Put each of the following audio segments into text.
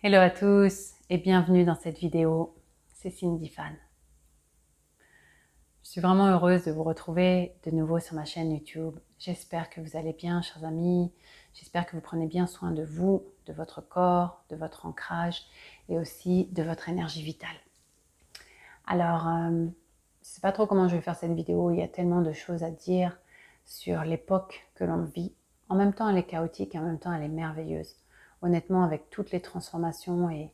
Hello à tous et bienvenue dans cette vidéo. C'est Cindy Fan. Je suis vraiment heureuse de vous retrouver de nouveau sur ma chaîne YouTube. J'espère que vous allez bien, chers amis. J'espère que vous prenez bien soin de vous, de votre corps, de votre ancrage et aussi de votre énergie vitale. Alors, euh, je ne sais pas trop comment je vais faire cette vidéo. Il y a tellement de choses à dire sur l'époque que l'on vit. En même temps, elle est chaotique et en même temps, elle est merveilleuse honnêtement, avec toutes les transformations et,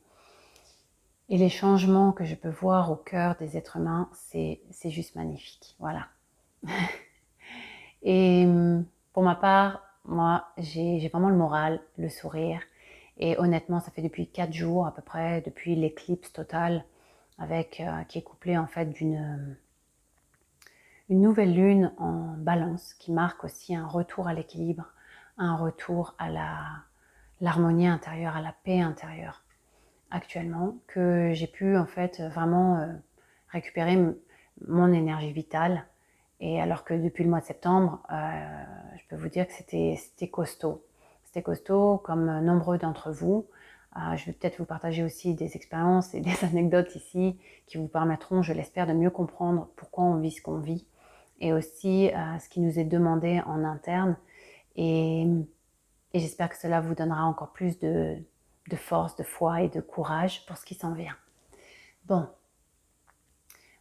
les changements que je peux voir au cœur des êtres humains, c'est juste magnifique. Voilà. et pour ma part, moi, j'ai vraiment le moral, le sourire. Et honnêtement, ça fait depuis quatre jours à peu près, depuis l'éclipse totale, avec euh, qui est couplée en fait d'une une nouvelle lune en balance, qui marque aussi un retour à l'équilibre, un retour à la l'harmonie intérieure, à la paix intérieure actuellement, que j'ai pu en fait vraiment euh, récupérer mon énergie vitale. Et alors que depuis le mois de septembre, euh, je peux vous dire que c'était costaud. C'était costaud comme nombreux d'entre vous. Euh, je vais peut-être vous partager aussi des expériences et des anecdotes ici qui vous permettront, je l'espère, de mieux comprendre pourquoi on vit ce qu'on vit et aussi ce qui nous est demandé en interne. Et et j'espère que cela vous donnera encore plus de, force, de foi et de courage pour ce qui s'en vient. Bon,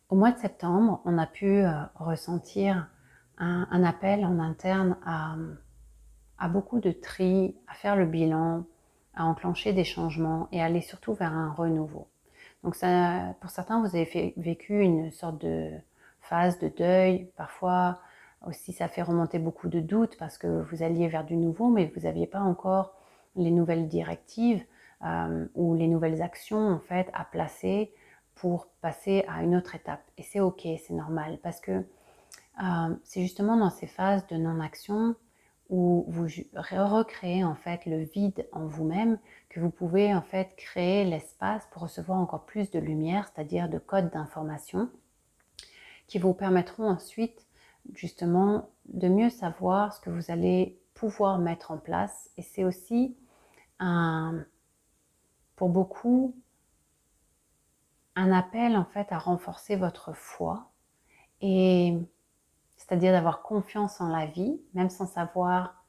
au mois de septembre, on a pu euh, ressentir un, appel en interne à, beaucoup de tri, à faire le bilan, à enclencher des changements et aller surtout vers un renouveau. Donc pour certains, vous avez vécu une sorte de phase de deuil, parfois aussi, ça fait remonter beaucoup de doutes parce que vous alliez vers du nouveau, mais vous n'aviez pas encore les nouvelles directives euh, ou les nouvelles actions en fait à placer pour passer à une autre étape. Et c'est ok, c'est normal parce que euh, c'est justement dans ces phases de non-action où vous recréez en fait le vide en vous-même que vous pouvez en fait créer l'espace pour recevoir encore plus de lumière, c'est-à-dire de codes d'information qui vous permettront ensuite justement de mieux savoir ce que vous allez pouvoir mettre en place. Et c'est aussi un, pour beaucoup un appel en fait à renforcer votre foi et c'est-à-dire d'avoir confiance en la vie, même sans savoir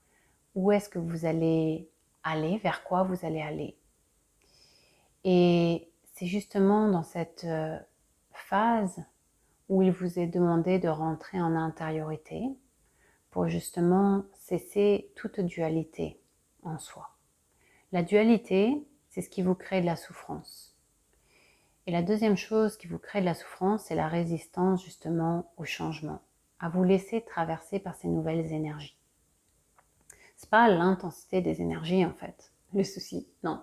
où est-ce que vous allez aller, vers quoi vous allez aller. Et c'est justement dans cette euh, phase où il vous est demandé de rentrer en intériorité pour justement cesser toute dualité en soi. La dualité, c'est ce qui vous crée de la souffrance. Et la deuxième chose qui vous crée de la souffrance, c'est la résistance justement au changement, à vous laisser traverser par ces nouvelles énergies. C'est pas l'intensité des énergies en fait, le souci, non.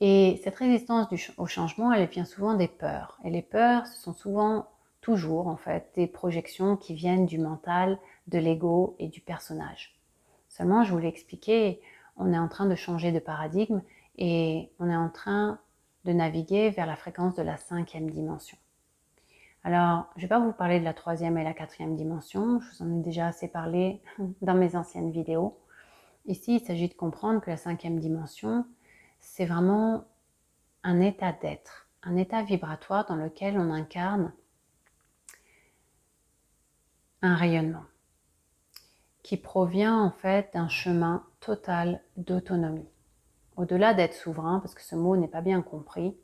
Et cette résistance au changement, elle vient souvent des peurs. Et les peurs, ce sont souvent, toujours en fait, des projections qui viennent du mental, de l'ego et du personnage. Seulement, je vous l'ai expliqué, on est en train de changer de paradigme et on est en train de naviguer vers la fréquence de la cinquième dimension. Alors, je ne vais pas vous parler de la troisième et la quatrième dimension, je vous en ai déjà assez parlé dans mes anciennes vidéos. Ici, il s'agit de comprendre que la cinquième dimension, c'est vraiment un état d'être, un état vibratoire dans lequel on incarne un rayonnement qui provient en fait d'un chemin total d'autonomie. Au-delà d'être souverain, parce que ce mot n'est pas bien compris,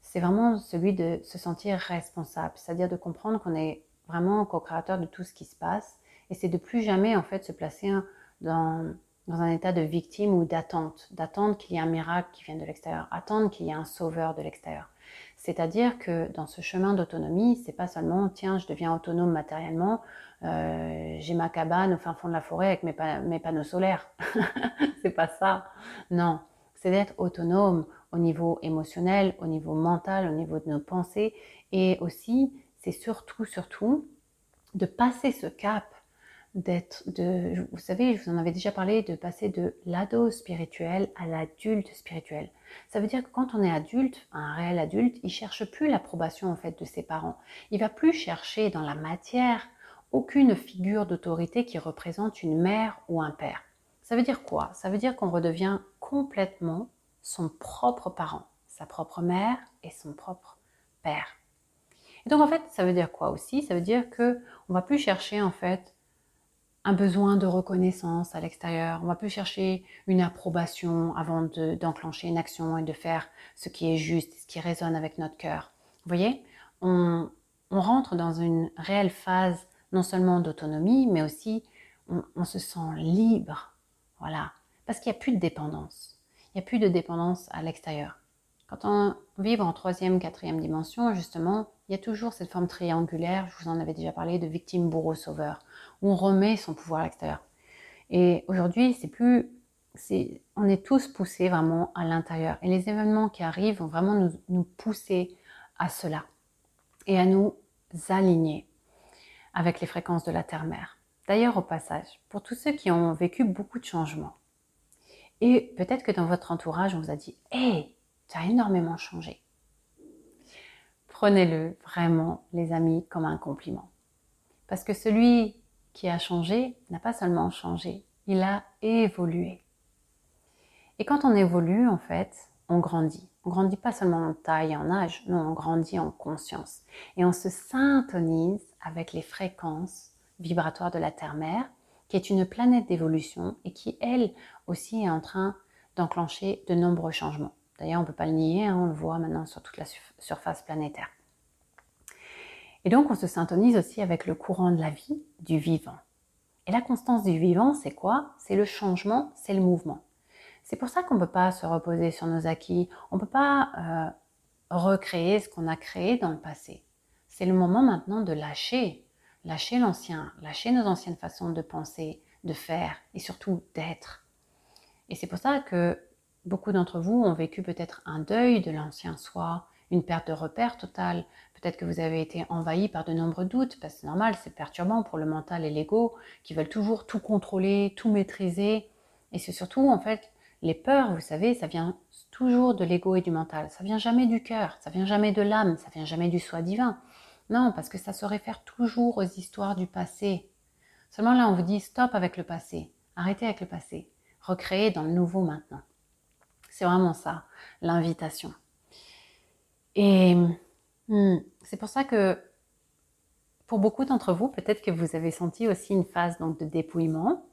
c'est vraiment celui de se sentir responsable, c'est-à-dire de comprendre qu'on est vraiment co-créateur de tout ce qui se passe, et c'est de plus jamais en fait se placer dans dans un état de victime ou d'attente, d'attendre qu'il y ait un miracle qui vienne de l'extérieur, attendre qu'il y ait un sauveur de l'extérieur. C'est-à-dire que dans ce chemin d'autonomie, c'est pas seulement tiens, je deviens autonome matériellement, euh, j'ai ma cabane au fin fond de la forêt avec mes, mes panneaux solaires. c'est pas ça. Non, c'est d'être autonome au niveau émotionnel, au niveau mental, au niveau de nos pensées, et aussi, c'est surtout, surtout, de passer ce cap d'être de vous savez je vous en avais déjà parlé de passer de l'ado spirituel à l'adulte spirituel. Ça veut dire que quand on est adulte un réel adulte il cherche plus l'approbation en fait de ses parents. Il va plus chercher dans la matière aucune figure d'autorité qui représente une mère ou un père. Ça veut dire quoi? Ça veut dire qu'on redevient complètement son propre parent, sa propre mère et son propre père. Et donc en fait, ça veut dire quoi aussi? Ça veut dire que on va plus chercher en fait un besoin de reconnaissance à l'extérieur. On va plus chercher une approbation avant d'enclencher une action et de faire ce qui est juste, ce qui résonne avec notre cœur. Vous voyez, on, on rentre dans une réelle phase non seulement d'autonomie, mais aussi on, on, se sent libre. Voilà. Parce qu'il n'y a plus de dépendance. Il n'y a plus de dépendance à l'extérieur. Quand on vit en troisième, quatrième dimension, justement, il y a toujours cette forme triangulaire, je vous en avais déjà parlé, de victime, bourreau, sauveur, où on remet son pouvoir à l'extérieur. Et aujourd'hui, c'est plus, on est tous poussés vraiment à l'intérieur. Et les événements qui arrivent vont vraiment nous, nous pousser à cela et à nous aligner avec les fréquences de la Terre-Mère. D'ailleurs, au passage, pour tous ceux qui ont vécu beaucoup de changements, et peut-être que dans votre entourage, on vous a dit Hé, hey, as énormément changé. Prenez-le vraiment, les amis, comme un compliment. Parce que celui qui a changé n'a pas seulement changé, il a évolué. Et quand on évolue, en fait, on grandit. On grandit pas seulement en taille et en âge, non, on grandit en conscience. Et on se syntonise avec les fréquences vibratoires de la Terre-Mère, qui est une planète d'évolution et qui, elle aussi, est en train d'enclencher de nombreux changements. D'ailleurs, on ne peut pas le nier, hein, on le voit maintenant sur toute la surface planétaire. Et donc, on se syntonise aussi avec le courant de la vie, du vivant. Et la constance du vivant, c'est quoi? C'est le changement, c'est le mouvement. C'est pour ça qu'on ne peut pas se reposer sur nos acquis, on ne peut pas euh, recréer ce qu'on a créé dans le passé. C'est le moment maintenant de lâcher, lâcher l'ancien, lâcher nos anciennes façons de penser, de faire et surtout d'être. Et c'est pour ça que Beaucoup d'entre vous ont vécu peut-être un deuil de l'ancien soi, une perte de repère totale. Peut-être que vous avez été envahi par de nombreux doutes, parce que c'est normal, c'est perturbant pour le mental et l'ego, qui veulent toujours tout contrôler, tout maîtriser. Et c'est surtout, en fait, les peurs, vous savez, ça vient toujours de l'ego et du mental. Ça vient jamais du cœur, ça vient jamais de l'âme, ça vient jamais du soi divin. Non, parce que ça se réfère toujours aux histoires du passé. Seulement là, on vous dit stop avec le passé, arrêtez avec le passé, recréez dans le nouveau maintenant. C'est vraiment ça, l'invitation. Et hmm, c'est pour ça que pour beaucoup d'entre vous, peut-être que vous avez senti aussi une phase donc, de dépouillement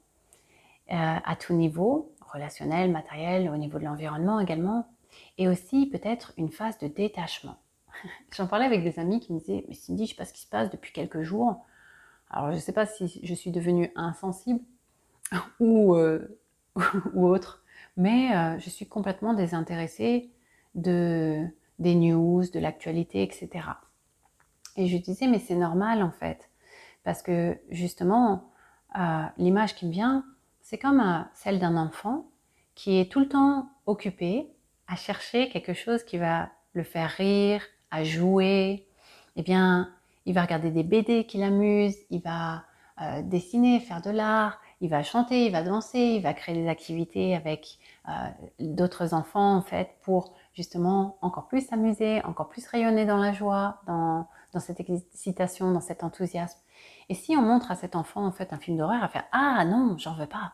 euh, à tout niveau, relationnel, matériel, au niveau de l'environnement également, et aussi peut-être une phase de détachement. J'en parlais avec des amis qui me disaient, mais Cindy, je sais pas ce qui se passe depuis quelques jours. Alors je ne sais pas si je suis devenue insensible ou, euh, ou autre, mais euh, je suis complètement désintéressée de, des news, de l'actualité, etc. Et je disais, mais c'est normal en fait, parce que justement, euh, l'image qui me vient, c'est comme euh, celle d'un enfant qui est tout le temps occupé à chercher quelque chose qui va le faire rire, à jouer. Eh bien, il va regarder des BD qui l'amusent, il va dessiner, faire de l'art, il va chanter, il va danser, il va créer des activités avec euh, d'autres enfants en fait pour justement encore plus s'amuser, encore plus rayonner dans la joie, dans, dans cette excitation, dans cet enthousiasme. Et si on montre à cet enfant en fait un film d'horreur, à faire ah non, j'en veux pas.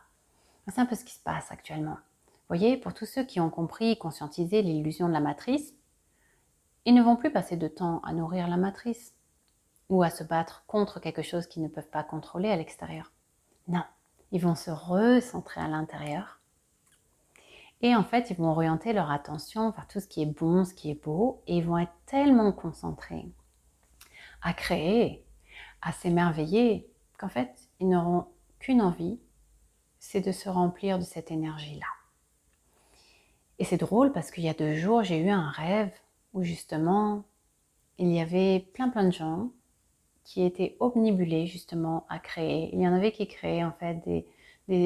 C'est un peu ce qui se passe actuellement. Vous voyez, pour tous ceux qui ont compris, conscientisé l'illusion de la matrice, ils ne vont plus passer de temps à nourrir la matrice ou à se battre contre quelque chose qu'ils ne peuvent pas contrôler à l'extérieur. Non, ils vont se recentrer à l'intérieur. Et en fait, ils vont orienter leur attention vers tout ce qui est bon, ce qui est beau, et ils vont être tellement concentrés à créer, à s'émerveiller, qu'en fait, ils n'auront qu'une envie, c'est de se remplir de cette énergie-là. Et c'est drôle parce qu'il y a deux jours, j'ai eu un rêve où justement, il y avait plein plein de gens qui étaient omnibulés justement à créer. Il y en avait qui créaient en fait des,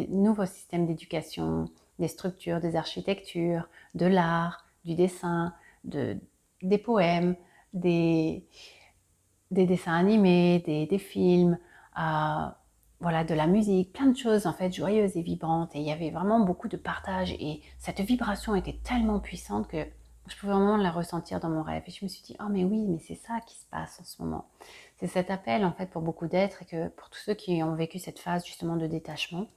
nouveaux systèmes d'éducation, des structures, des architectures, de l'art, du dessin, de, des poèmes, des, des dessins animés, des, films, euh, voilà, de la musique, plein de choses en fait joyeuses et vibrantes. Et il y avait vraiment beaucoup de partage et cette vibration était tellement puissante que je pouvais vraiment la ressentir dans mon rêve. Et je me suis dit, oh mais oui, mais c'est ça qui se passe en ce moment. C'est cet appel en fait pour beaucoup d'êtres et que pour tous ceux qui ont vécu cette phase justement de détachement,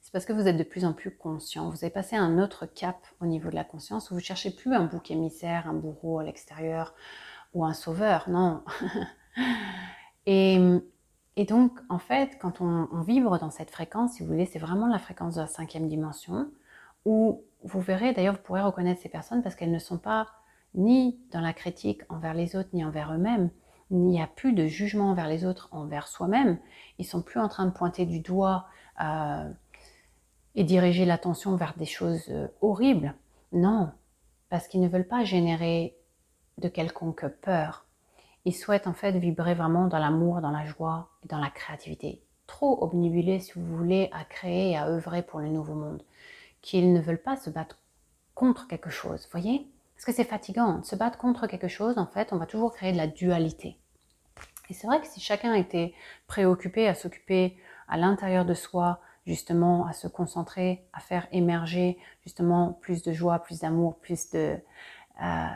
c'est parce que vous êtes de plus en plus conscient. Vous avez passé un autre cap au niveau de la conscience où vous ne cherchez plus un bouc émissaire, un bourreau à l'extérieur ou un sauveur. Non. et, et, donc, en fait, quand on, on, vibre dans cette fréquence, si vous voulez, c'est vraiment la fréquence de la cinquième dimension où vous verrez, d'ailleurs, vous pourrez reconnaître ces personnes parce qu'elles ne sont pas ni dans la critique envers les autres ni envers eux-mêmes. Il n'y a plus de jugement envers les autres, envers soi-même. Ils sont plus en train de pointer du doigt euh, et diriger l'attention vers des choses euh, horribles. Non, parce qu'ils ne veulent pas générer de quelconque peur. Ils souhaitent en fait vibrer vraiment dans l'amour, dans la joie et dans la créativité. Trop obnubilés, si vous voulez, à créer et à œuvrer pour le nouveau monde. Qu'ils ne veulent pas se battre contre quelque chose, voyez? Parce que c'est fatigant. Se battre contre quelque chose, en fait, on va toujours créer de la dualité. Et c'est vrai que si chacun était préoccupé à s'occuper à l'intérieur de soi justement à se concentrer, à faire émerger justement plus de joie, plus d'amour, plus de, euh,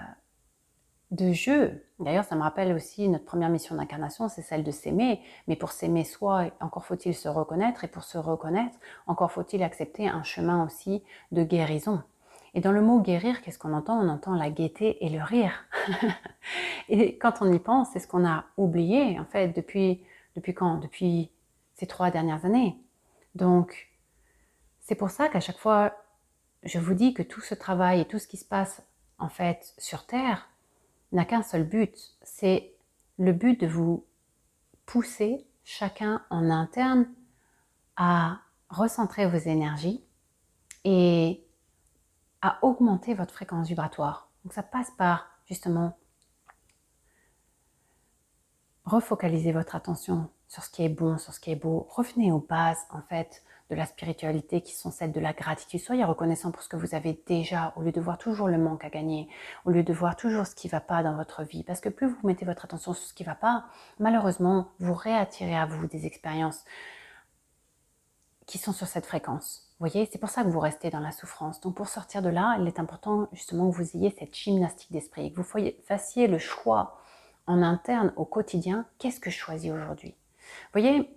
de jeu. D'ailleurs, ça me rappelle aussi notre première mission d'incarnation, c'est celle de s'aimer. Mais pour s'aimer soi, encore faut-il se reconnaître. Et pour se reconnaître, encore faut-il accepter un chemin aussi de guérison. Et dans le mot guérir, qu'est-ce qu'on entend? On entend la gaieté et le rire. et quand on y pense, c'est ce qu'on a oublié, en fait, depuis, depuis quand? Depuis ces trois dernières années. Donc, c'est pour ça qu'à chaque fois, je vous dis que tout ce travail et tout ce qui se passe en fait sur Terre n'a qu'un seul but, c'est le but de vous pousser chacun en interne à recentrer vos énergies et augmenter votre fréquence vibratoire. Donc ça passe par justement refocaliser votre attention sur ce qui est bon, sur ce qui est beau. Revenez aux bases, en fait, de la spiritualité qui sont celles de la gratitude. Soyez reconnaissant pour ce que vous avez déjà, au lieu de voir toujours le manque à gagner, au lieu de voir toujours ce qui ne va pas dans votre vie. Parce que plus vous mettez votre attention sur ce qui ne va pas, malheureusement, vous réattirez à vous des expériences qui sont sur cette fréquence. Vous voyez, c'est pour ça que vous restez dans la souffrance. Donc pour sortir de là, il est important justement que vous ayez cette gymnastique d'esprit, que vous fassiez le choix en interne au quotidien, qu'est-ce que je choisis aujourd'hui? Vous voyez,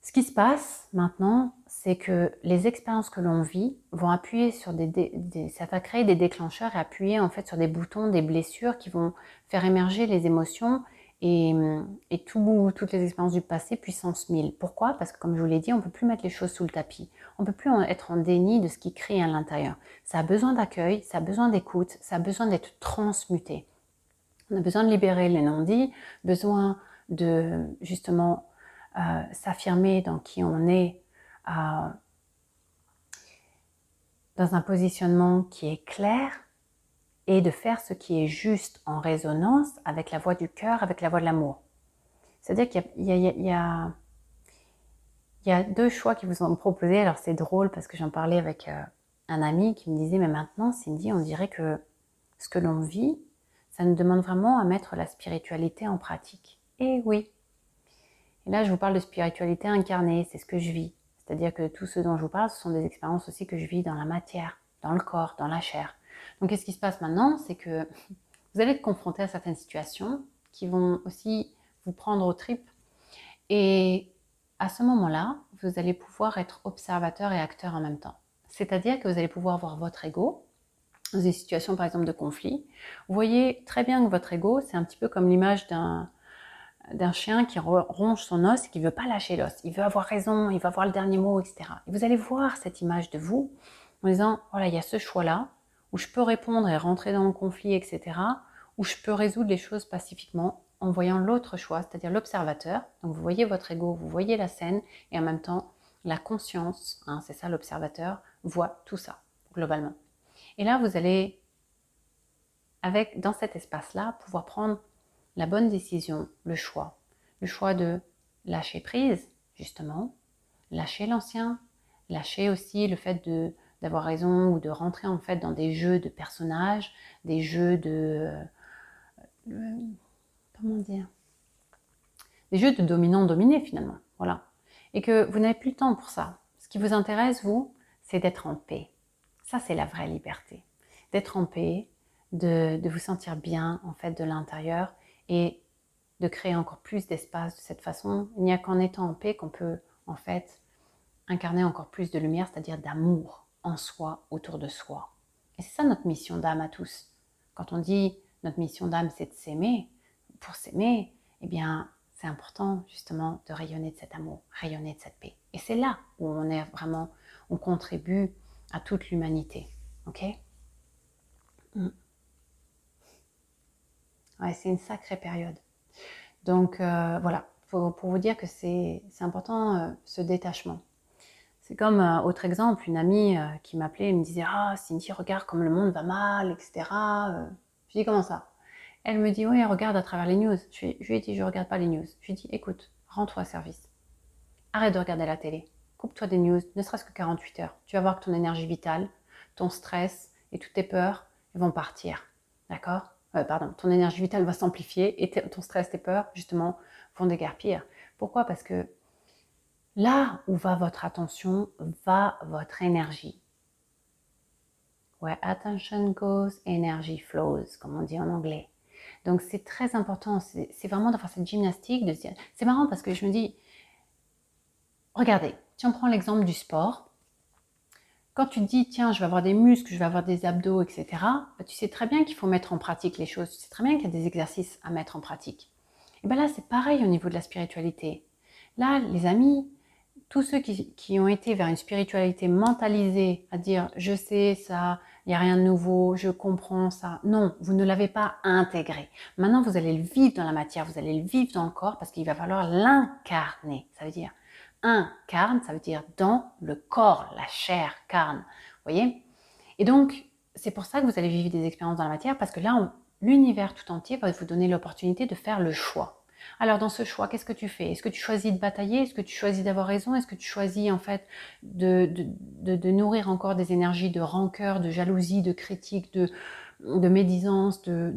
ce qui se passe maintenant, c'est que les expériences que l'on vit vont appuyer sur des, ça va créer des déclencheurs et appuyer en fait sur des boutons, des blessures qui vont faire émerger les émotions et, tout, toutes les expériences du passé puissance 1000. Pourquoi? Parce que comme je vous l'ai dit, on peut plus mettre les choses sous le tapis. On peut plus être en déni de ce qui crée à l'intérieur. Ça a besoin d'accueil, ça a besoin d'écoute, ça a besoin d'être transmuté. On a besoin de libérer les non-dits, besoin de justement euh, s'affirmer dans qui on est, euh, dans un positionnement qui est clair et de faire ce qui est juste en résonance avec la voix du cœur, avec la voix de l'amour. C'est-à-dire qu'il y, a, deux choix qui vous sont proposés. Alors c'est drôle parce que j'en parlais avec euh, un ami qui me disait, mais maintenant, Cindy, on dirait que ce que l'on vit, ça nous demande vraiment à mettre la spiritualité en pratique. Et oui. Et là, je vous parle de spiritualité incarnée, c'est ce que je vis. C'est-à-dire que tout ce dont je vous parle, ce sont des expériences aussi que je vis dans la matière, dans le corps, dans la chair. Donc, qu'est-ce qui se passe maintenant? C'est que vous allez être confronté à certaines situations qui vont aussi vous prendre aux tripes. Et à ce moment-là, vous allez pouvoir être observateur et acteur en même temps. C'est-à-dire que vous allez pouvoir voir votre ego dans une situation, par exemple, de conflit. Vous voyez très bien que votre ego, c'est un petit peu comme l'image d'un d'un chien qui ronge son os et qui veut pas lâcher l'os. Il veut avoir raison, il veut avoir le dernier mot, etc. Et vous allez voir cette image de vous en disant, voilà, il y a ce choix-là, où je peux répondre et rentrer dans le conflit, etc., où je peux résoudre les choses pacifiquement en voyant l'autre choix, c'est-à-dire l'observateur. Donc vous voyez votre ego, vous voyez la scène, et en même temps, la conscience, hein, c'est ça l'observateur, voit tout ça, globalement. Et là, vous allez, avec, dans cet espace-là, pouvoir prendre la bonne décision, le choix. Le choix de lâcher prise, justement, lâcher l'ancien, lâcher aussi le fait de d'avoir raison ou de rentrer en fait dans des jeux de personnages, des jeux de euh, comment dire des jeux de dominant-dominé finalement, voilà. Et que vous n'avez plus le temps pour ça. Ce qui vous intéresse, vous, c'est d'être en paix. Ça, c'est la vraie liberté. D'être en paix, de, de vous sentir bien en fait de l'intérieur et de créer encore plus d'espace de cette façon. Il n'y a qu'en étant en paix qu'on peut en fait incarner encore plus de lumière, c'est-à-dire d'amour en soi, autour de soi. Et c'est ça notre mission d'âme à tous. Quand on dit notre mission d'âme, c'est de s'aimer, pour s'aimer, eh bien, c'est important justement de rayonner de cet amour, rayonner de cette paix. Et c'est là où on est vraiment, on contribue à toute l'humanité. Ok? Mm. Ouais, c'est une sacrée période. Donc euh, voilà, pour, vous dire que c'est important euh, ce détachement. C'est comme, euh, autre exemple, une amie qui m'appelait et me disait Ah, Cindy, regarde comme le monde va mal, etc. je dis Comment ça? Elle me dit Oui, regarde à travers les news. Je, je lui ai dit Je regarde pas les news. Je lui ai dit Écoute, rends-toi service. Arrête de regarder la télé. Coupe-toi des news, ne serait-ce que 48 heures. Tu vas voir que ton énergie vitale, ton stress et toutes tes peurs vont partir. D'accord? Euh, Pardon, ton énergie vitale va s'amplifier et ton stress, tes peurs, justement, vont déguerpir. Pourquoi? Parce que là où va votre attention, va votre énergie. Where attention goes, energy flows, comme on dit en anglais. Donc c'est très important, c'est vraiment d'avoir cette gymnastique, c'est marrant parce que je me dis, regardez, si on prend l'exemple du sport, quand tu te dis, tiens, je vais avoir des muscles, je vais avoir des abdos, etc., bah, tu sais très bien qu'il faut mettre en pratique les choses. Tu sais très bien qu'il y a des exercices à mettre en pratique. Et bien là, c'est pareil au niveau de la spiritualité. Là, les amis, tous ceux qui, ont été vers une spiritualité mentalisée, à dire, je sais ça, il n'y a rien de nouveau, je comprends ça. Non, vous ne l'avez pas intégré. Maintenant, vous allez le vivre dans la matière, vous allez le vivre dans le corps parce qu'il va falloir l'incarner. Ça veut dire, incarne, ça veut dire dans le corps, la chair carne. Vous voyez? Et donc, c'est pour ça que vous allez vivre des expériences dans la matière, parce que là, l'univers tout entier va vous donner l'opportunité de faire le choix. Alors dans ce choix, qu'est-ce que tu fais? Est-ce que tu choisis de batailler? Est-ce que tu choisis d'avoir raison? Est-ce que tu choisis en fait de, nourrir encore des énergies de rancœur, de jalousie, de critique, de, médisance, de,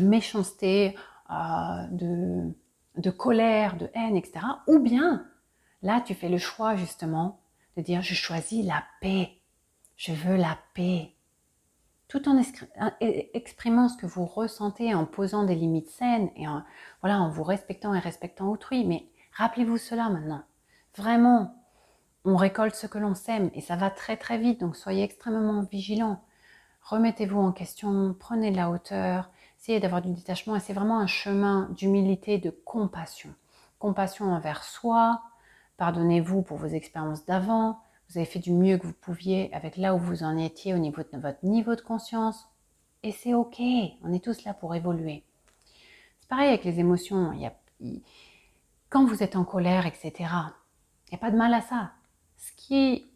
méchanceté, euh, de colère, de haine, etc. Ou bien, là, tu fais le choix justement de dire, je choisis la paix. Je veux la paix. Tout en exprimant ce que vous ressentez, en posant des limites saines et en, voilà, en vous respectant et respectant autrui. Mais rappelez-vous cela maintenant. Vraiment, on récolte ce que l'on sème et ça va très très vite. Donc soyez extrêmement vigilants. Remettez-vous en question, prenez de la hauteur, essayez d'avoir du détachement et c'est vraiment un chemin d'humilité, de compassion. Compassion envers soi, pardonnez-vous pour vos expériences d'avant, vous avez fait du mieux que vous pouviez avec là où vous en étiez au niveau de votre niveau de conscience et c'est ok, on est tous là pour évoluer. C'est pareil avec les émotions, quand vous êtes en colère, etc., il n'y a pas de mal à ça. Ce qui,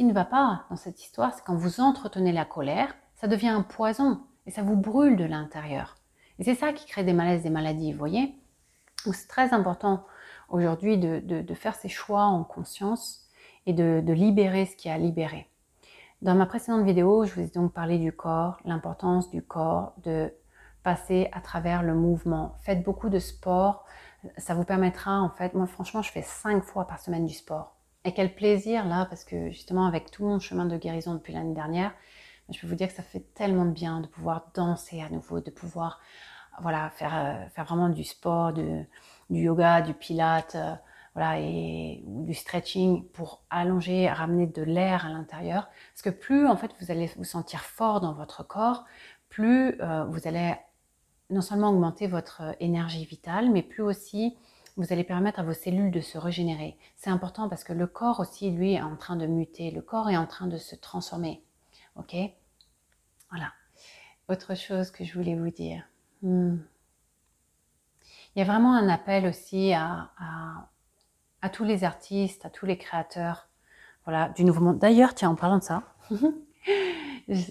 ne va pas dans cette histoire, c'est quand vous entretenez la colère, ça devient un poison et ça vous brûle de l'intérieur. Et c'est ça qui crée des malaises, des maladies, vous voyez? C'est très important aujourd'hui de, faire ces choix en conscience et de, libérer ce qui a libéré. Dans ma précédente vidéo, je vous ai donc parlé du corps, l'importance du corps, de passer à travers le mouvement. Faites beaucoup de sport, ça vous permettra en fait, moi franchement je fais cinq fois par semaine du sport. Et quel plaisir là, parce que justement avec tout mon chemin de guérison depuis l'année dernière, je peux vous dire que ça fait tellement de bien de pouvoir danser à nouveau, de pouvoir voilà, faire, euh, vraiment du sport, du yoga, du pilate, euh, voilà, et, du stretching pour allonger, ramener de l'air à l'intérieur. Parce que plus en fait vous allez vous sentir fort dans votre corps, plus euh, vous allez non seulement augmenter votre énergie vitale, mais plus aussi vous allez permettre à vos cellules de se régénérer. C'est important parce que le corps aussi, lui, est en train de muter, le corps est en train de se transformer. Ok? Voilà. Autre chose que je voulais vous dire. Hmm. Il y a vraiment un appel aussi à, tous les artistes, à tous les créateurs voilà, du Nouveau Monde. D'ailleurs, tiens, en parlant de ça,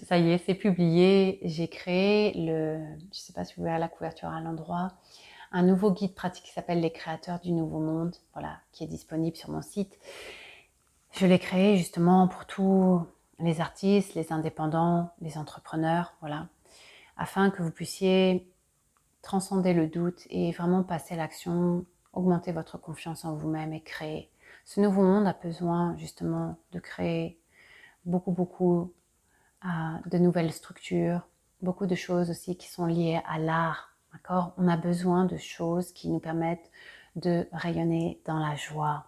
ça y est, c'est publié. J'ai créé le, je ne sais pas si vous verrez la couverture à l'endroit, un nouveau guide pratique qui s'appelle Les créateurs du Nouveau Monde, voilà, qui est disponible sur mon site. Je l'ai créé justement pour tous les artistes, les indépendants, les entrepreneurs, voilà, afin que vous puissiez transcender le doute et vraiment passer à l'action, augmenter votre confiance en vous-même et créer. Ce nouveau monde a besoin justement de créer beaucoup, beaucoup euh, de nouvelles structures, beaucoup de choses aussi qui sont liées à l'art. D'accord? On a besoin de choses qui nous permettent de rayonner dans la joie,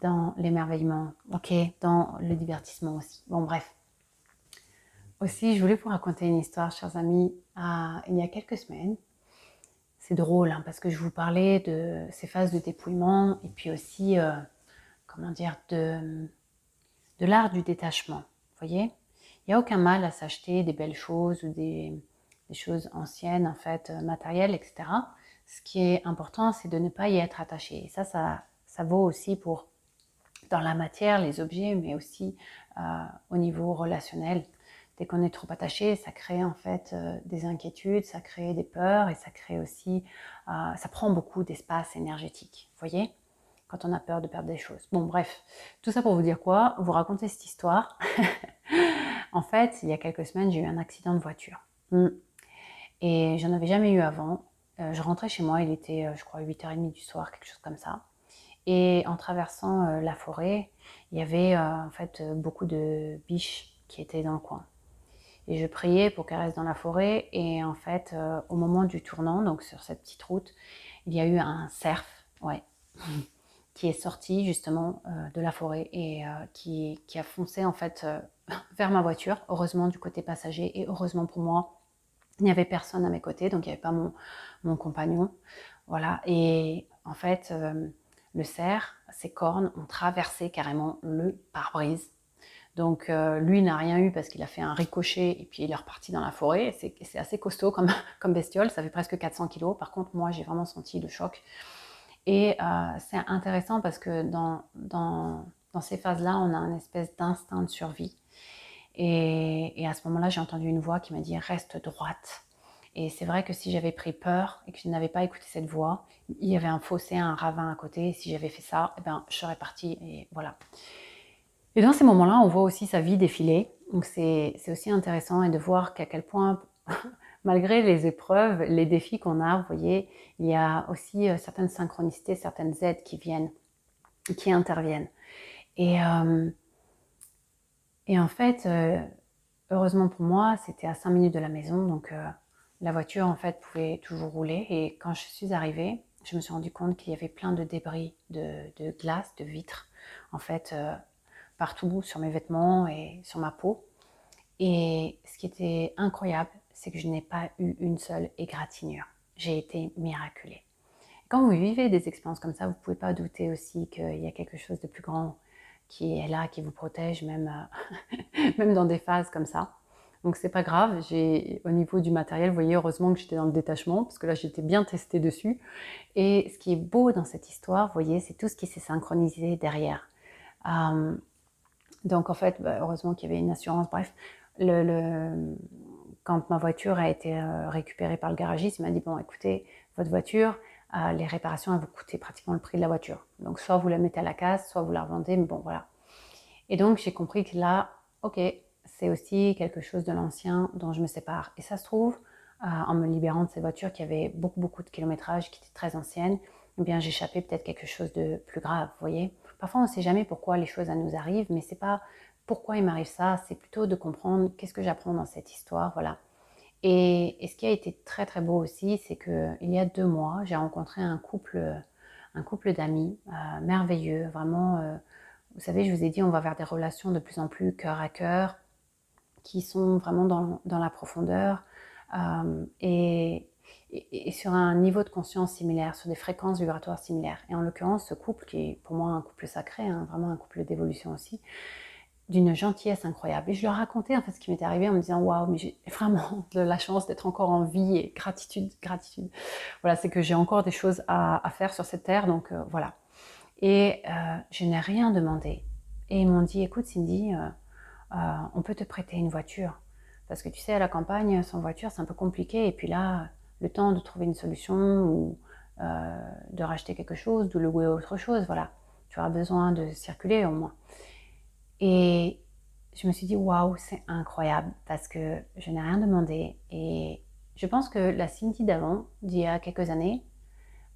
dans l'émerveillement, ok, dans le divertissement aussi. Bon, bref. Aussi, je voulais vous raconter une histoire, chers amis, il y a quelques semaines. C'est drôle hein, parce que je vous parlais de ces phases de dépouillement et puis aussi, euh, comment dire, de, l'art du détachement. Vous voyez Il n'y a aucun mal à s'acheter des belles choses ou des, choses anciennes, en fait, euh, matérielles, etc. Ce qui est important, c'est de ne pas y être attaché. Et ça, ça, ça vaut aussi pour dans la matière, les objets, mais aussi euh, au niveau relationnel. Dès qu'on est trop attaché, ça crée en fait euh, des inquiétudes, ça crée des peurs et ça crée aussi, euh, ça prend beaucoup d'espace énergétique. Vous voyez Quand on a peur de perdre des choses. Bon, bref, tout ça pour vous dire quoi? Vous raconter cette histoire. en fait, il y a quelques semaines, j'ai eu un accident de voiture. Hmm. Et j'en avais jamais eu avant. je rentrais chez moi, il était, je crois, 8h30 du soir, quelque chose comme ça. Et en traversant euh, la forêt, il y avait euh, en fait euh, beaucoup de biches qui étaient dans le coin. Et je priais pour qu'elles restent dans la forêt. Et en fait, au moment du tournant, donc sur cette petite route, il y a eu un cerf, ouais, qui est sorti justement de la forêt et qui, qui, a foncé en fait vers ma voiture. Heureusement du côté passager et heureusement pour moi, il n'y avait personne à mes côtés, donc il n'y avait pas mon, mon compagnon. Voilà. Et en fait, le cerf, ses cornes ont traversé carrément le pare-brise. Donc euh, lui n'a rien eu parce qu'il a fait un ricochet et puis il est reparti dans la forêt. C'est assez costaud comme, bestiole, ça fait presque 400 kilos. Par contre, moi, j'ai vraiment senti le choc. Et euh, c'est intéressant parce que dans, dans, ces phases-là, on a une espèce d'instinct de survie. Et, à ce moment-là, j'ai entendu une voix qui m'a dit reste droite. Et c'est vrai que si j'avais pris peur et que je n'avais pas écouté cette voix, il y avait un fossé, un ravin à côté. Si j'avais fait ça, eh ben, je serais partie. Et voilà. Et dans ces moments-là, on voit aussi sa vie défiler. Donc c'est aussi intéressant et de voir qu'à quel point, malgré les épreuves, les défis qu'on a, vous voyez, il y a aussi euh, certaines synchronicités, certaines aides qui viennent, qui interviennent. Et, euh, et en fait, euh, heureusement pour moi, c'était à 5 minutes de la maison, donc la voiture en fait pouvait toujours rouler et quand je suis arrivée, je me suis rendu compte qu'il y avait plein de débris de, glace, de vitres en fait partout sur mes vêtements et sur ma peau. Et ce qui était incroyable, c'est que je n'ai pas eu une seule égratignure. J'ai été miraculée. Quand vous vivez des expériences comme ça, vous ne pouvez pas douter aussi qu'il y a quelque chose de plus grand qui est là, qui vous protège, même, euh, même dans des phases comme ça. Donc c'est pas grave. J'ai au niveau du matériel, vous voyez, heureusement que j'étais dans le détachement parce que là j'étais bien testée dessus. Et ce qui est beau dans cette histoire, vous voyez, c'est tout ce qui s'est synchronisé derrière. Euh, donc en fait, bah, heureusement qu'il y avait une assurance. Bref, quand ma voiture a été euh, récupérée par le garagiste, il m'a dit bon, écoutez, votre voiture, euh, les réparations elles vous coûter pratiquement le prix de la voiture. Donc soit vous la mettez à la casse, soit vous la revendez. Mais bon, voilà. Et donc j'ai compris que là, ok, c'est aussi quelque chose de l'ancien dont je me sépare. Et ça se trouve, euh, en me libérant de ces voitures qui avaient beaucoup, beaucoup de kilométrage, qui étaient très anciennes, eh bien j'échappais peut-être quelque chose de plus grave, vous voyez. Parfois, on ne sait jamais pourquoi les choses nous arrivent, mais c'est pas pourquoi il m'arrive ça, c'est plutôt de comprendre qu'est-ce que j'apprends dans cette histoire, voilà. Et, ce qui a été très très beau aussi, c'est que il y a deux mois, j'ai rencontré un couple, un couple d'amis euh, merveilleux, vraiment. Euh, vous savez, je vous ai dit, on va vers des relations de plus en plus cœur à cœur, qui sont vraiment dans, la profondeur euh, et, sur un niveau de conscience similaire, sur des fréquences vibratoires similaires. Et en l'occurrence, ce couple, qui est pour moi un couple sacré, hein, vraiment un couple d'évolution aussi, d'une gentillesse incroyable. Et je leur racontais en fait ce qui m'était arrivé en me disant waouh, mais j'ai vraiment de la chance d'être encore en vie et gratitude, gratitude. Voilà, c'est que j'ai encore des choses à, faire sur cette terre, donc euh, voilà. Et euh, je n'ai rien demandé. Et ils m'ont dit écoute Cindy, euh, on peut te prêter une voiture. Parce que tu sais, à la campagne, sans voiture, c'est un peu compliqué. Et puis là, le temps de trouver une solution ou euh, de racheter quelque chose, de louer autre chose, voilà. Tu auras besoin de circuler au moins. Et je me suis dit, waouh, c'est incroyable parce que je n'ai rien demandé. Et je pense que la Cindy d'avant, d'il y a quelques années,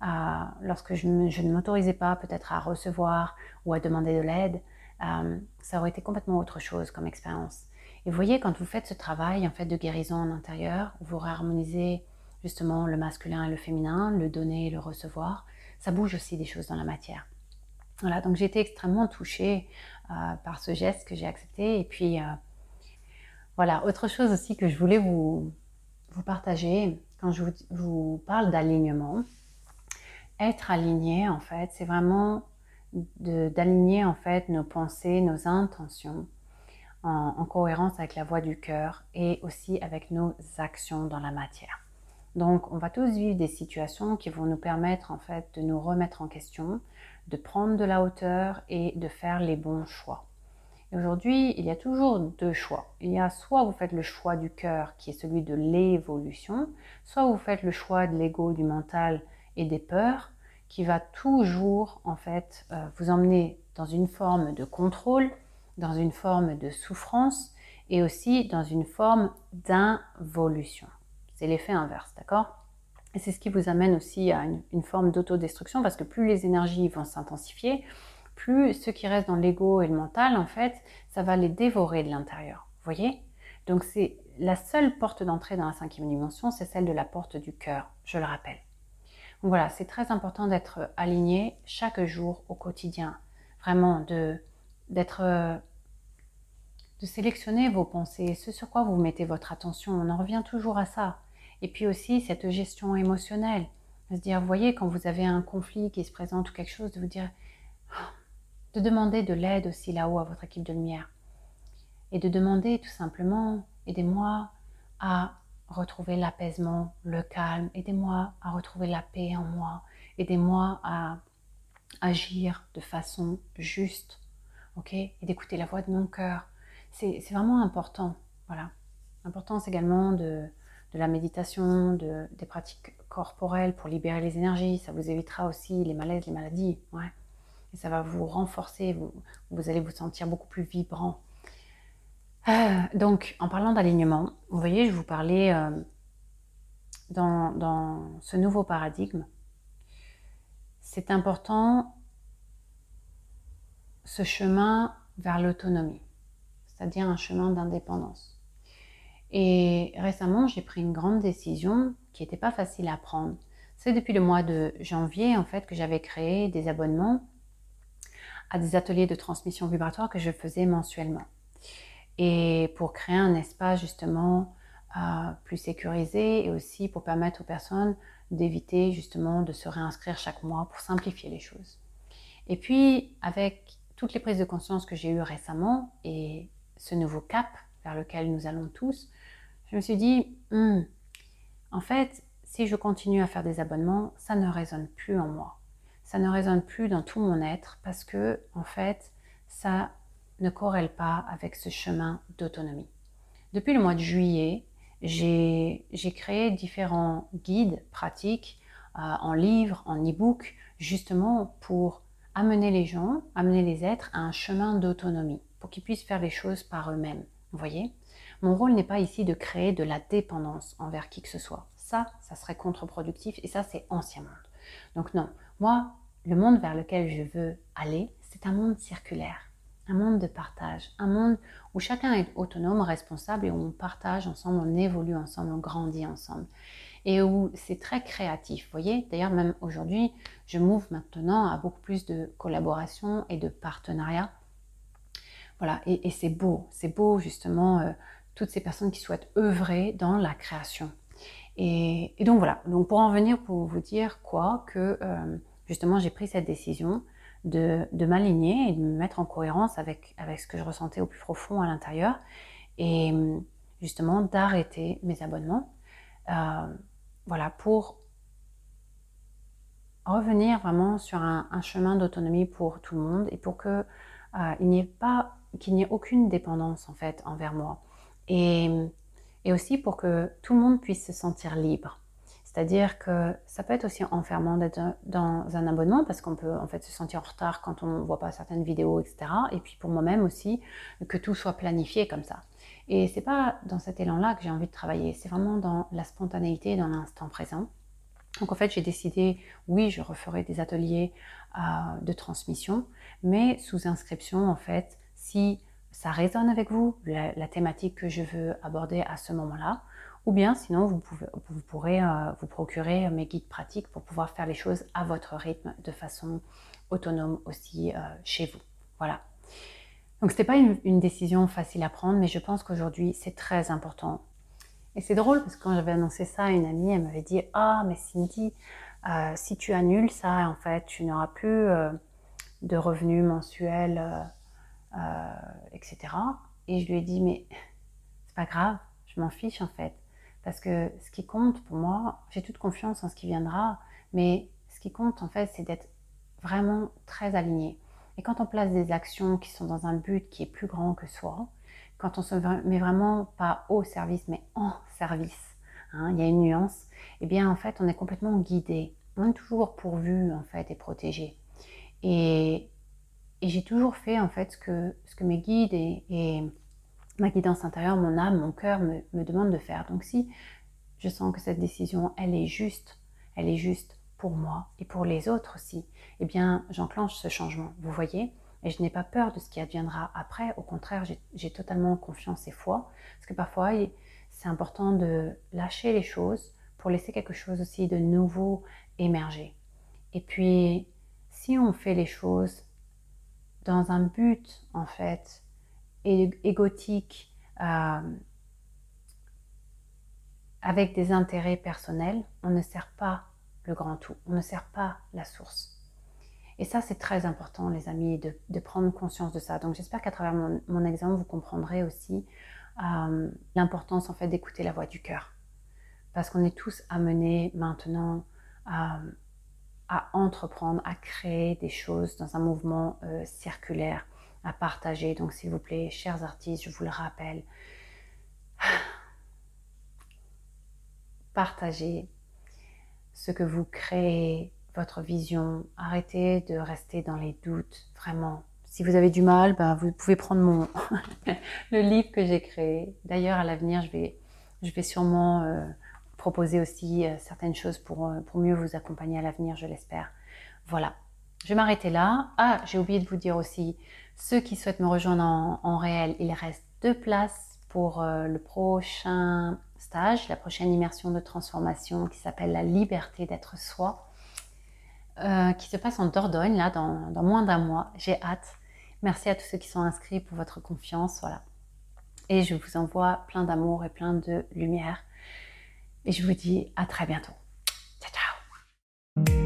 euh, lorsque je ne m'autorisais pas peut-être à recevoir ou à demander de l'aide, euh, ça aurait été complètement autre chose comme expérience. Et vous voyez, quand vous faites ce travail en fait de guérison en intérieur, vous réharmonisez justement le masculin et le féminin, le donner et le recevoir, ça bouge aussi des choses dans la matière. Voilà, donc j'ai été extrêmement touchée par ce geste que j'ai accepté. Et puis, voilà, autre chose aussi que je voulais vous, partager quand je vous, parle d'alignement. Être aligné, en fait, c'est vraiment d'aligner en fait nos pensées, nos intentions en, en, cohérence avec la voix du cœur et aussi avec nos actions dans la matière. Donc, on va tous vivre des situations qui vont nous permettre en fait de nous remettre en question, de prendre de la hauteur et de faire les bons choix. Aujourd'hui, il y a toujours deux choix. Il y a soit vous faites le choix du cœur qui est celui de l'évolution, soit vous faites le choix de l'ego, du mental et des peurs qui va toujours en fait euh, vous emmener dans une forme de contrôle, dans une forme de souffrance et aussi dans une forme d'involution. C'est l'effet inverse, d'accord? Et c'est ce qui vous amène aussi à une, forme d'autodestruction parce que plus les énergies vont s'intensifier, plus ce qui reste dans l'ego et le mental, en fait, ça va les dévorer de l'intérieur. Voyez? Donc c'est la seule porte d'entrée dans la cinquième dimension, c'est celle de la porte du cœur, je le rappelle. Donc voilà, c'est très important d'être aligné chaque jour au quotidien. Vraiment, de d'être de sélectionner vos pensées, ce sur quoi vous mettez votre attention. On en revient toujours à ça. Et puis aussi cette gestion émotionnelle. De se dire, vous voyez, quand vous avez un conflit qui se présente ou quelque chose, de vous dire, de demander de l'aide aussi là-haut à votre équipe de lumière. Et de demander tout simplement, aidez-moi à retrouver l'apaisement, le calme, aidez-moi à retrouver la paix en moi, aidez-moi à agir de façon juste, ok Et d'écouter la voix de mon cœur. C'est vraiment important, voilà. Important, c'est également de, de, la méditation, de, des pratiques corporelles pour libérer les énergies. Ça vous évitera aussi les malaises, les maladies, ouais ça va vous renforcer, vous, vous allez vous sentir beaucoup plus vibrant. Euh, donc, en parlant d'alignement, vous voyez, je vous parlais euh, dans, dans, ce nouveau paradigme. C'est important ce chemin vers l'autonomie, c'est-à-dire un chemin d'indépendance. Et récemment, j'ai pris une grande décision qui n'était pas facile à prendre. C'est depuis le mois de janvier, en fait, que j'avais créé des abonnements à des ateliers de transmission vibratoire que je faisais mensuellement. Et pour créer un espace justement euh, plus sécurisé et aussi pour permettre aux personnes d'éviter justement de se réinscrire chaque mois pour simplifier les choses. Et puis avec toutes les prises de conscience que j'ai eues récemment et ce nouveau cap vers lequel nous allons tous, je me suis dit, hmm, en fait, si je continue à faire des abonnements, ça ne résonne plus en moi ça ne résonne plus dans tout mon être parce que, en fait, ça ne corrèle pas avec ce chemin d'autonomie. Depuis le mois de juillet, j'ai créé différents guides pratiques euh, en livres, en e-book, justement pour amener les gens, amener les êtres à un chemin d'autonomie, pour qu'ils puissent faire les choses par eux-mêmes. Vous voyez? Mon rôle n'est pas ici de créer de la dépendance envers qui que ce soit. Ça, ça serait contre-productif et ça, c'est ancien monde. Donc non, moi, le monde vers lequel je veux aller, c'est un monde circulaire, un monde de partage, un monde où chacun est autonome, responsable et où on partage ensemble, on évolue ensemble, on grandit ensemble. Et où c'est très créatif, vous voyez D'ailleurs, même aujourd'hui, je m'ouvre maintenant à beaucoup plus de collaboration et de partenariat. Voilà, et, c'est beau, c'est beau justement euh, toutes ces personnes qui souhaitent œuvrer dans la création. Et, donc voilà, donc pour en venir, pour vous dire quoi, que euh, justement j'ai pris cette décision de, m'aligner et de me mettre en cohérence avec, avec ce que je ressentais au plus profond à l'intérieur et justement d'arrêter mes abonnements. Euh, voilà, pour revenir vraiment sur un, chemin d'autonomie pour tout le monde et pour que euh, n'y ait pas qu'il n'y ait aucune dépendance en fait envers moi et aussi pour que tout le monde puisse se sentir libre. C'est-à-dire que ça peut être aussi enfermant d'être dans un abonnement parce qu'on peut en fait se sentir en retard quand on ne voit pas certaines vidéos, etc. Et puis pour moi-même aussi, que tout soit planifié comme ça. Et c'est pas dans cet élan-là que j'ai envie de travailler, c'est vraiment dans la spontanéité, dans l'instant présent. Donc en fait, j'ai décidé, oui, je referai des ateliers euh, de transmission, mais sous inscription en fait, si ça résonne avec vous, la, thématique que je veux aborder à ce moment-là. Ou bien sinon, vous, pouvez, vous pourrez euh, vous procurer mes guides pratiques pour pouvoir faire les choses à votre rythme de façon autonome aussi euh, chez vous. Voilà. Donc ce n'était pas une, décision facile à prendre, mais je pense qu'aujourd'hui c'est très important. Et c'est drôle parce que quand j'avais annoncé ça à une amie, elle m'avait dit Ah, mais Cindy, euh, si tu annules ça, en fait, tu n'auras plus de revenus mensuels euh, etc. Et je lui ai dit, mais c'est pas grave, je m'en fiche en fait. Parce que ce qui compte pour moi, j'ai toute confiance en ce qui viendra, mais ce qui compte en fait, c'est d'être vraiment très aligné. Et quand on place des actions qui sont dans un but qui est plus grand que soi, quand on se met vraiment pas au service, mais en service, hein, il y a une nuance, eh bien en fait, on est complètement guidé. On est toujours pourvu en fait et protégé. Et et j'ai toujours fait en fait ce que, ce que mes guides et, ma guidance intérieure, mon âme, mon cœur me, me demandent de faire. Donc si je sens que cette décision, elle est juste, elle est juste pour moi et pour les autres aussi, eh bien j'enclenche ce changement, vous voyez et je n'ai pas peur de ce qui adviendra après. Au contraire, j'ai totalement confiance et foi. Parce que parfois, c'est important de lâcher les choses pour laisser quelque chose aussi de nouveau émerger. Et puis, si on fait les choses dans un but en fait égotique euh, avec des intérêts personnels, on ne sert pas le grand tout, on ne sert pas la source. Et ça, c'est très important, les amis, de, prendre conscience de ça. Donc, j'espère qu'à travers mon, exemple, vous comprendrez aussi euh, l'importance en fait d'écouter la voix du cœur, parce qu'on est tous amenés maintenant à à entreprendre, à créer des choses dans un mouvement euh, circulaire, à partager. Donc s'il vous plaît, chers artistes, je vous le rappelle, partagez ce que vous créez, votre vision. Arrêtez de rester dans les doutes, vraiment. Si vous avez du mal, ben, vous pouvez prendre mon le livre que j'ai créé. D'ailleurs, à l'avenir, je vais, je vais sûrement euh, proposer aussi euh, certaines choses pour, euh, pour mieux vous accompagner à l'avenir, je l'espère. Voilà. Je vais m'arrêter là. Ah, j'ai oublié de vous dire aussi, ceux qui souhaitent me rejoindre en, réel, il reste deux places pour euh, le prochain stage, la prochaine immersion de transformation qui s'appelle La liberté d'être soi, qui se passe en Dordogne, là, dans, dans moins d'un mois. J'ai hâte. Merci à tous ceux qui sont inscrits pour votre confiance. Voilà. Et je vous envoie plein d'amour et plein de lumière. Et je vous dis à très bientôt. Ciao, ciao